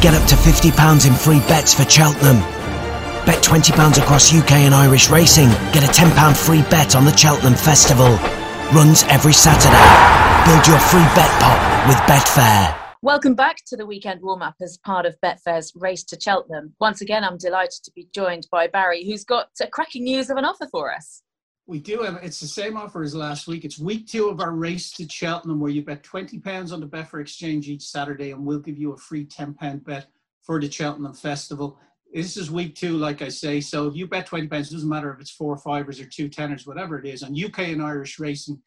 Get up to £50 in free bets for Cheltenham. Bet £20 across UK and Irish racing. Get a £10 free bet on the Cheltenham Festival. Runs every Saturday. Build your free bet pot with Betfair. Welcome back to the weekend warm up as part of Betfair's Race to Cheltenham. Once again, I'm delighted to be joined by Barry, who's got cracking news of an offer for us. We do have it's the same offer as last week. It's week two of our race to Cheltenham, where you bet twenty pounds on the Betfair Exchange each Saturday, and we'll give you a free ten pound bet for the Cheltenham Festival. This is week two, like I say. So if you bet twenty pounds, it doesn't matter if it's four fivers or two tenors, whatever it is, on UK and Irish racing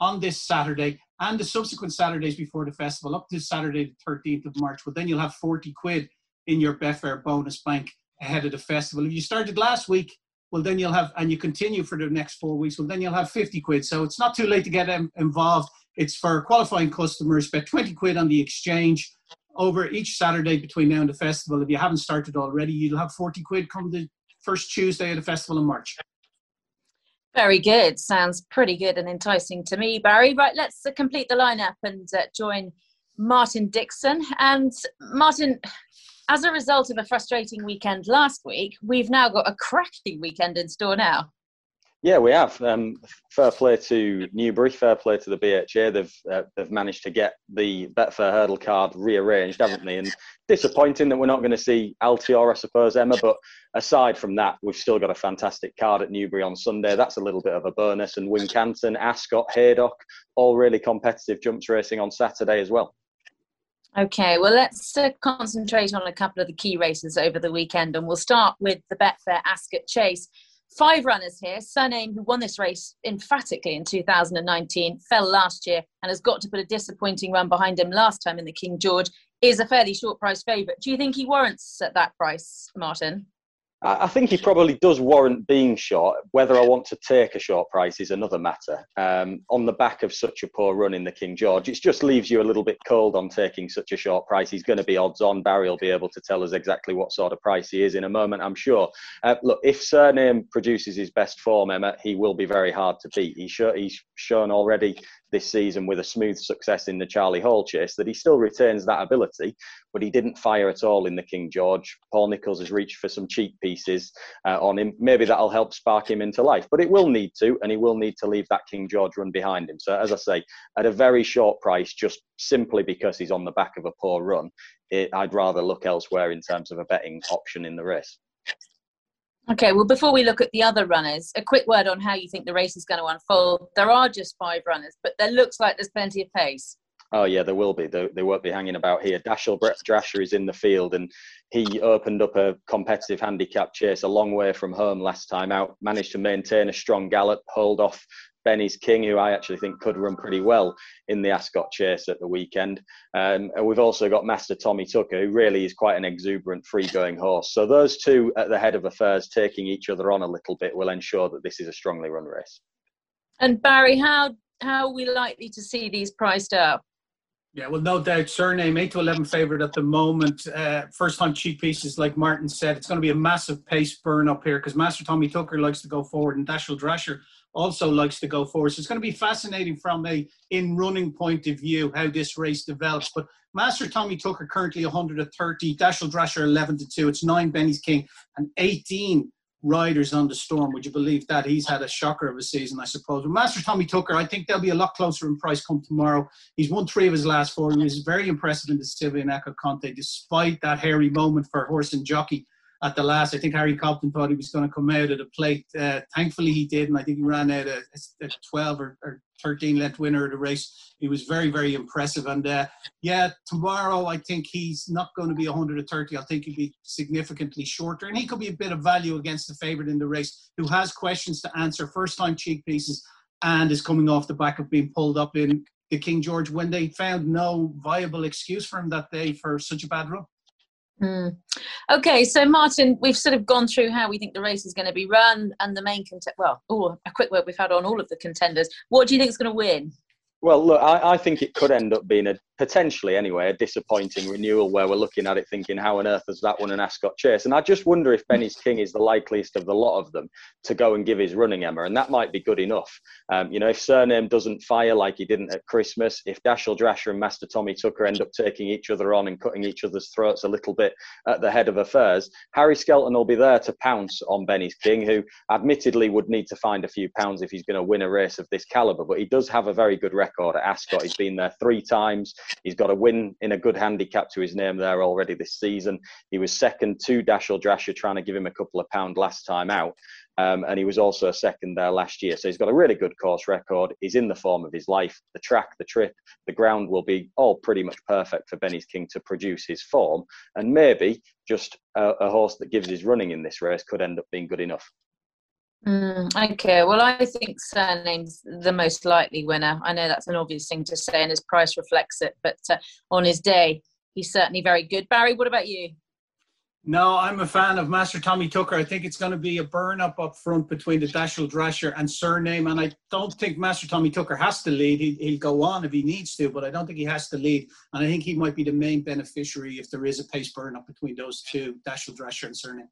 on this Saturday and the subsequent Saturdays before the festival, up to Saturday the thirteenth of March. Well, then you'll have forty quid in your Betfair bonus bank ahead of the festival. If you started last week well then you'll have and you continue for the next four weeks well then you'll have 50 quid. So it's not too late to get involved. It's for qualifying customers. Bet 20 quid on the exchange over each saturday between now and the festival. If you haven't started already you'll have 40 quid come the first tuesday of the festival in march. Very good. Sounds pretty good and enticing to me barry. Right let's uh, complete the lineup and uh, join martin dixon. And martin as a result of a frustrating weekend last week, we've now got a cracking weekend in store now. Yeah, we have. Um, fair play to Newbury, fair play to the BHA. They've uh, they've managed to get the Betfair hurdle card rearranged, haven't they? And disappointing that we're not going to see Altior, I suppose, Emma. But aside from that, we've still got a fantastic card at Newbury on Sunday. That's a little bit of a bonus. And Wincanton, Ascot, Haydock, all really competitive jumps racing on Saturday as well. Okay, well, let's uh, concentrate on a couple of the key races over the weekend, and we'll start with the Betfair Ascot Chase. Five runners here. Cyrname, who won this race emphatically in 2019, fell last year and has got to put a disappointing run behind him last time in the King George, is a fairly short price favourite. Do you think he warrants at that price, Martin? I think he probably does warrant being short. Whether I want to take a short price is another matter. Um, on the back of such a poor run in the King George, it just leaves you a little bit cold on taking such a short price. He's going to be odds on. Barry will be able to tell us exactly what sort of price he is in a moment, I'm sure. Uh, look, if Cyrname produces his best form, Emma, he will be very hard to beat. He's, sure, he's shown already this season with a smooth success in the Charlie Hall chase that he still retains that ability, but he didn't fire at all in the King George. Paul Nicholls has reached for some cheek pieces uh, on him. Maybe that'll help spark him into life, but it will need to, and he will need to leave that King George run behind him. So, as I say, at a very short price, just simply because he's on the back of a poor run, it, I'd rather look elsewhere in terms of a betting option in the race. Okay, well, before we look at the other runners, a quick word on how you think the race is going to unfold. There are just five runners, but there looks like there's plenty of pace. Oh yeah, there will be. They, they won't be hanging about here. Dashel Brett Drasher is in the field, and he opened up a competitive handicap chase a long way from home last time out. Managed to maintain a strong gallop, hold off Benny's King, who I actually think could run pretty well in the Ascot Chase at the weekend. Um, and we've also got Master Tommy Tucker, who really is quite an exuberant free going horse. So those two at the head of affairs, taking each other on a little bit, will ensure that this is a strongly run race. And Barry, how how are we likely to see these priced up? Yeah, well, no doubt. Cyrname, 8 to 11 favourite at the moment. Uh, first time cheek pieces, like Martin said. It's going to be a massive pace burn up here because Master Tommy Tucker likes to go forward and Dashel Drasher also likes to go forward. So it's going to be fascinating from a in running point of view how this race develops. But Master Tommy Tucker currently 130, Dashel Drasher 11 to 2. It's nine Benny's King and 18 riders on the storm. Would you believe that? He's had a shocker of a season, I suppose. Master Tommy Tucker, I think they'll be a lot closer in price come tomorrow. He's won three of his last four. He was very impressive in the Silviniaco Conti, despite that hairy moment for horse and jockey at the last. I think Harry Cobden thought he was going to come out of the plate. Uh, thankfully, he did, and I think he ran out a, a 12 or, or 13 length winner of the race. He was very, very impressive. And uh, yeah, tomorrow I think he's not going to be 130. I think he'll be significantly shorter, and he could be a bit of value against the favourite in the race, who has questions to answer, first time cheek pieces, and is coming off the back of being pulled up in the King George when they found no viable excuse for him that day for such a bad run. Mm. Okay, so Martin, we've sort of gone through how we think the race is going to be run and the main contender. Well, oh, a quick word we've had on all of the contenders. What do you think is going to win? Well, look, I, I, think it could end up being a potentially, anyway, a disappointing renewal where we're looking at it thinking, how on earth has that one an Ascot Chase? And I just wonder if Benny's King is the likeliest of the lot of them to go and give his running, Emma, and that might be good enough. Um, you know, if Cyrname doesn't fire like he didn't at Christmas, if Dashel Drasher and Master Tommy Tucker end up taking each other on and cutting each other's throats a little bit at the head of affairs, Harry Skelton will be there to pounce on Benny's King, who admittedly would need to find a few pounds if he's going to win a race of this caliber, but he does have a very good record record at Ascot. He's been there three times. He's got a win in a good handicap to his name there already this season. He was second to Dashel Drasher, trying to give him a couple of pound last time out. Um, and he was also a second there last year. So he's got a really good course record. He's in the form of his life. The track, the trip, the ground will be all pretty much perfect for Benny's King to produce his form. And maybe just a, a horse that gives his running in this race could end up being good enough. Mm, okay, well, I think Cyrname's the most likely winner. I know that's an obvious thing to say, and his price reflects it. But uh, on his day, he's certainly very good. Barry, what about you? No, I'm a fan of Master Tommy Tucker. I think it's going to be a burn up up front between the Dashel Drasher and Cyrname. And I don't think Master Tommy Tucker has to lead. He, will go on if he needs to, but I don't think he has to lead. And I think he might be the main beneficiary if there is a pace burn up between those two, Dashel Drasher and Cyrname.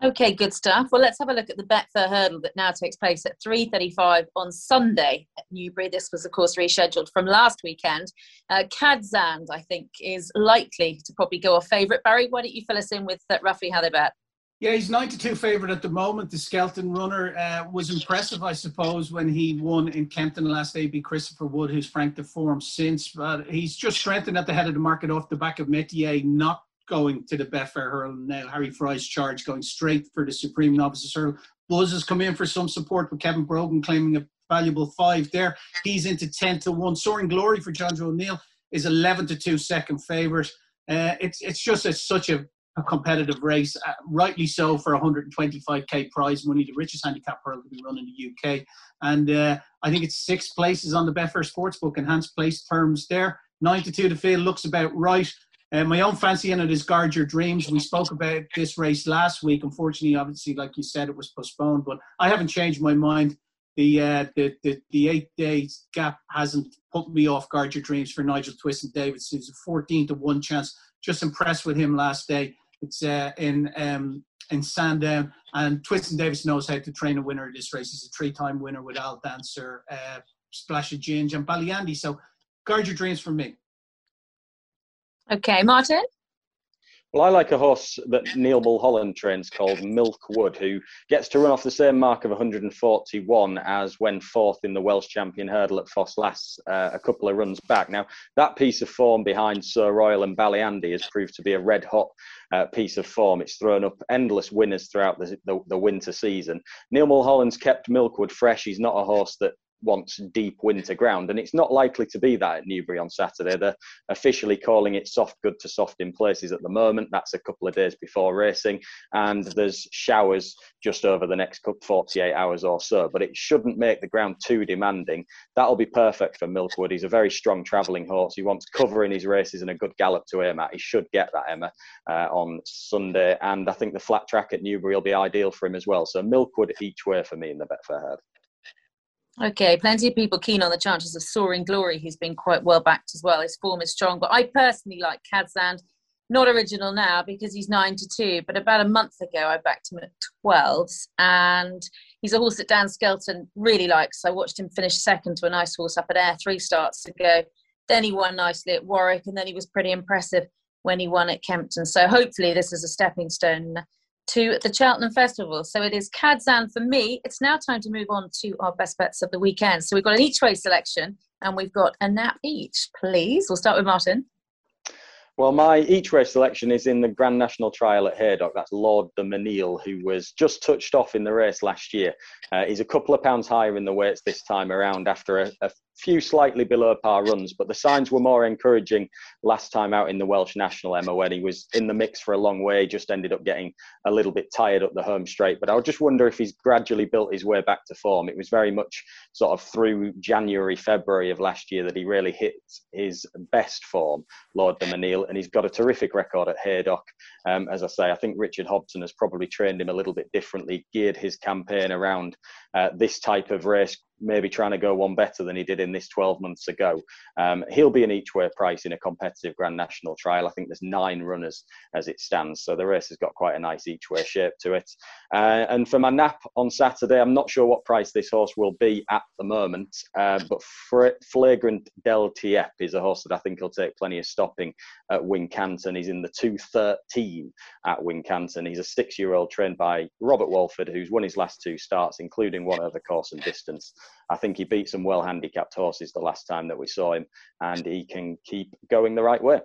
Okay, good stuff. Well, let's have a look at the Betfair hurdle that now takes place at 3.35 on Sunday at Newbury. This was, of course, rescheduled from last weekend. Uh, Kadzand, I think, is likely to probably go off favourite. Barry, why don't you fill us in with uh, roughly how they bet? Yeah, he's 92 favourite at the moment. The Skelton runner uh, was impressive, I suppose, when he won in Kempton last day, beat Christopher Wood, who's franked the form since. But he's just strengthened at the head of the market off the back of Metier, not going to the Betfair hurl now. Harry Fry's charge going straight for the Supreme Novices hurl. Buzz has come in for some support with Kevin Brogan claiming a valuable five there. He's into 10 to 1. Soaring Glory for Jonjo O'Neill is 11 to 2 second favourite. Uh, it's it's just a, such a, a competitive race, uh, rightly so for 125k prize money, the richest handicap hurl to be run in the UK. And uh, I think it's six places on the Betfair Sportsbook, enhanced place terms there. 9 to 2 to field looks about right. Uh, my own fancy in it is Guard Your Dreams. We spoke about this race last week. Unfortunately, obviously, like you said, it was postponed, but I haven't changed my mind. The uh, the, the, the eight days gap hasn't put me off Guard Your Dreams for Nigel Twiston-Davies. It's a 14 to 1 chance. Just impressed with him last day. It's uh, in um, in Sandown, and Twiston-Davies knows how to train a winner of this race. He's a three time winner with Al Dancer, uh, Splash of Ginge, and Ballyandy. So, Guard Your Dreams for me. Okay, Martin? Well, I like a horse that Neil Mulholland trains called Milkwood, who gets to run off the same mark of 141 as when fourth in the Welsh champion hurdle at Ffos Las uh, a couple of runs back. Now, that piece of form behind Sceau Royal and Ballyandy has proved to be a red hot uh, piece of form. It's thrown up endless winners throughout the, the, the winter season. Neil Mulholland's kept Milkwood fresh. He's not a horse that wants deep winter ground, and it's not likely to be that at Newbury on Saturday. They're officially calling it soft good to soft in places at the moment. That's a couple of days before racing, and there's showers just over the next 48 hours or so. But it shouldn't make the ground too demanding. That'll be perfect for Milkwood. He's a very strong travelling horse. He wants cover in his races and a good gallop to aim at. He should get that Emma uh, on Sunday, and I think the flat track at Newbury will be ideal for him as well. So Milkwood each way for me in the Betfair Herd. Okay, plenty of people keen on the chances of Soaring Glory. He's been quite well backed as well. His form is strong, but I personally like Kadzand. Not original now because he's nine to two, but about a month ago I backed him at 12s, and he's a horse that Dan Skelton really likes. I watched him finish second to a nice horse up at Ayr three starts ago. Then he won nicely at Warwick, and then he was pretty impressive when he won at Kempton. So hopefully this is a stepping stone to the Cheltenham Festival. So it is Kadzand for me. It's now time to move on to our best bets of the weekend. So we've got an each way selection and we've got a nap each. Please, we'll start with Martin. Well, my each way selection is in the Grand National Trial at Haydock. That's Lord Du Mesnil, who was just touched off in the race last year. Uh, he's a couple of pounds higher in the weights this time around after a, a few slightly below par runs, but the signs were more encouraging last time out in the Welsh National Emma when he was in the mix for a long way, just ended up getting a little bit tired up the home straight. But I just wonder if he's gradually built his way back to form. It was very much sort of through January, February of last year that he really hit his best form, Lord Du Mesnil, and he's got a terrific record at Haydock. Um, as I say, I think Richard Hobson has probably trained him a little bit differently, geared his campaign around uh, this type of race maybe trying to go one better than he did in this 12 months ago. Um, he'll be an each way price in a competitive Grand National trial. I think there's nine runners as it stands, so the race has got quite a nice each way shape to it. Uh, and for my nap on Saturday, I'm not sure what price this horse will be at the moment, uh, but Flagrant Delitiep is a horse that I think will take plenty of stopping at Wincanton. He's in the 213 at Wincanton. He's a six year old trained by Robert Walford, who's won his last two starts, including one over course and distance. I think he beat some well handicapped horses the last time that we saw him, and he can keep going the right way.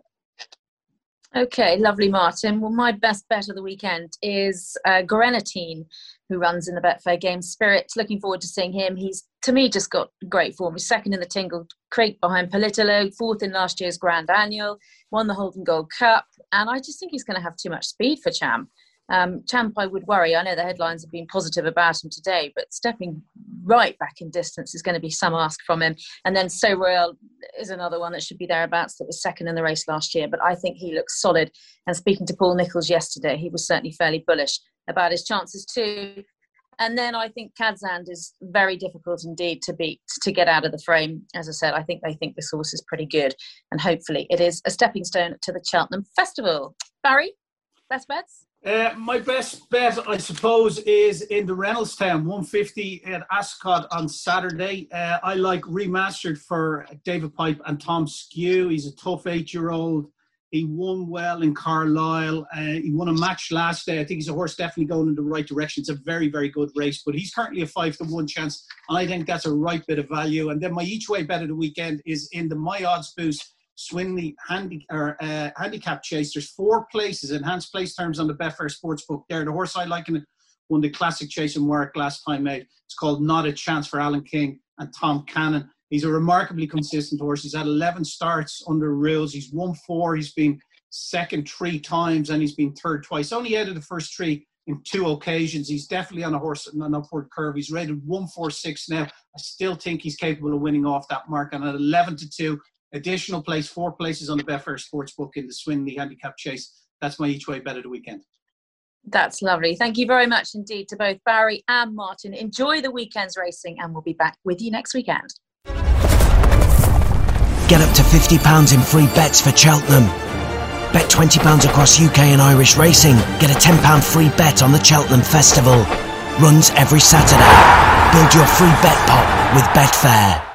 Okay, lovely, Martin. Well, my best bet of the weekend is uh, who runs in the Betfair Game Spirit. Looking forward to seeing him. He's, to me, just got great form. He's second in the Tingle Creek behind Politologue, fourth in last year's Grand Annual, won the Haldon Gold Cup, and I just think he's going to have too much speed for Champ. Um, Champ, I would worry. I know the headlines have been positive about him today, but stepping right back in distance is going to be some ask from him. And then Sceau Royal is another one that should be thereabouts that was second in the race last year, but I think he looks solid. And speaking to Paul Nicholls yesterday, he was certainly fairly bullish about his chances too. And then I think Kadzand is very difficult indeed to beat to get out of the frame. As I said, I think they think this horse is pretty good, and hopefully it is a stepping stone to the Cheltenham Festival. Barry, best bets? Uh, my best bet, I suppose, is in the Reynoldstown 150 at Ascot on Saturday. Uh, I like remastered for David Pipe and Tom Skew. He's a tough eight-year-old. He won well in Carlisle. Uh, he won a match last day. I think he's a horse definitely going in the right direction. It's a very, very good race, but he's currently a five to one chance. and I think that's a right bit of value. And then my each way bet of the weekend is in the My Odds Boost Swinley handi- or, uh, handicap chase. There's four places, enhanced place terms on the Betfair Sportsbook there. The horse I like in it won the classic chase in Warwick last time out. It's called Not a Chance for Alan King and Tom Cannon. He's a remarkably consistent horse. He's had 11 starts under rules. He's won four. He's been second three times and he's been third twice. Only out of the first three in two occasions. He's definitely on a horse on an upward curve. He's rated 146 now. I still think he's capable of winning off that mark. And at 11 to 2, Additional place, four places on the Betfair Sportsbook in the Swinley Handicap Chase. That's my each way bet of the weekend. That's lovely. Thank you very much indeed to both Barry and Martin. Enjoy the weekend's racing, and we'll be back with you next weekend. Get up to £50 in free bets for Cheltenham. Bet £20 across UK and Irish racing. Get a £10 free bet on the Cheltenham Festival. Runs every Saturday. Build your free bet pot with Betfair.